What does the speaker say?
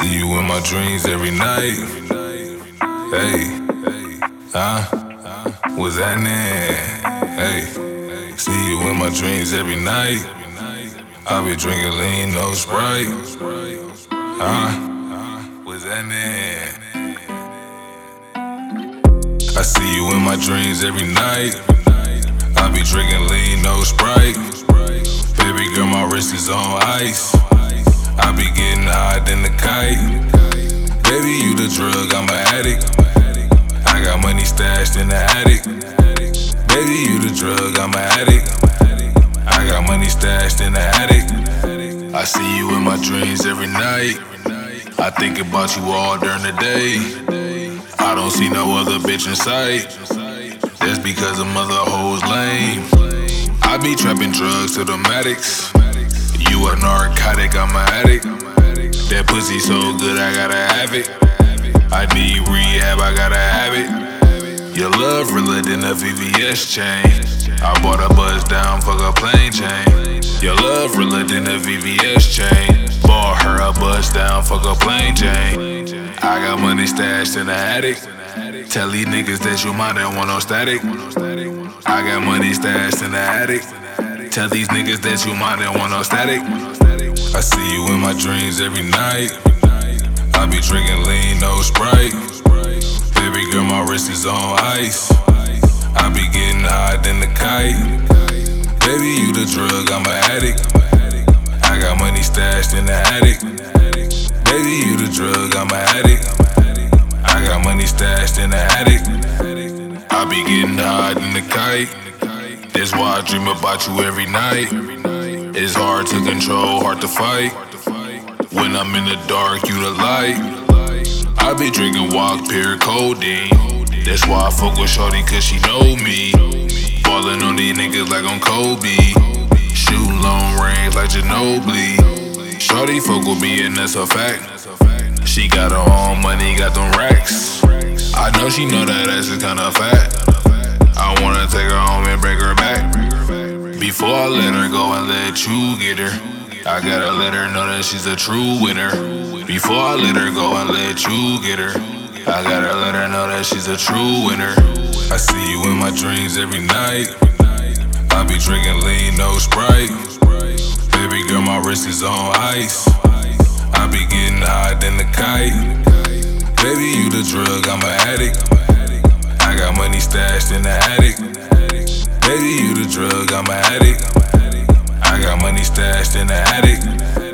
see you in my dreams every night. Hey, huh? What's happening? Hey, see you in my dreams every night. I be drinking lean, no sprite. Huh? What's happening? I see you in my dreams every night. I be drinking lean, no sprite. Baby girl, my wrist is on ice. Than. Baby, you the drug, I'm an addict. I got money stashed in the attic. Baby, you the drug, I'm an addict. I got money stashed in the attic. I see you in my dreams every night. I think about you all during the day. I don't see no other bitch in sight. That's because a mother hoes lame. I be trapping drugs to the medics. You a narcotic, I'm a addict. That pussy so good, I gotta have it. I need rehab, I gotta have it. Your love realer than a VVS chain. I bought a buzz down, fuck a plain chain. Your love realer than a VVS chain. Bought her a buzz down, fuck a plain chain. I got money stashed in the attic. Tell these niggas that you might not want no static. I got money stashed in the attic. Tell these niggas that you might not want no static. I see you in my dreams every night. I be drinking lean, no sprite. Baby girl, my wrist is on ice. I be getting high than the kite. Baby, you the drug, I'm an addict. I got money stashed in the attic. Baby, you the drug, I'm an addict. I got money stashed in the attic. I be getting high than the kite. That's why I dream about you every night. It's hard to control, hard to fight. When I'm in the dark, you the light. I be drinking Wock, pure codeine. That's why I fuck with Shorty, cause she know me. Ballin' on these niggas like I'm Kobe. Shooting long range like Ginobili. Shorty fuck with me, and that's a fact. She got her own money, got them racks. I know she know that ass is kinda fat. I wanna take her home and break her back. Before I let her go and let you get her, I gotta let her know that she's a true winner. Before I let her go and let you get her, I gotta let her know that she's a true winner. I see you in my dreams every night. I be drinking lean, no sprite. Baby girl, my wrist is on ice. I be getting high than the kite. Baby, you the drug, I'm an addict. I got money stashed in the attic. Baby, you the drug, I'm an addict. I got money stashed in the attic.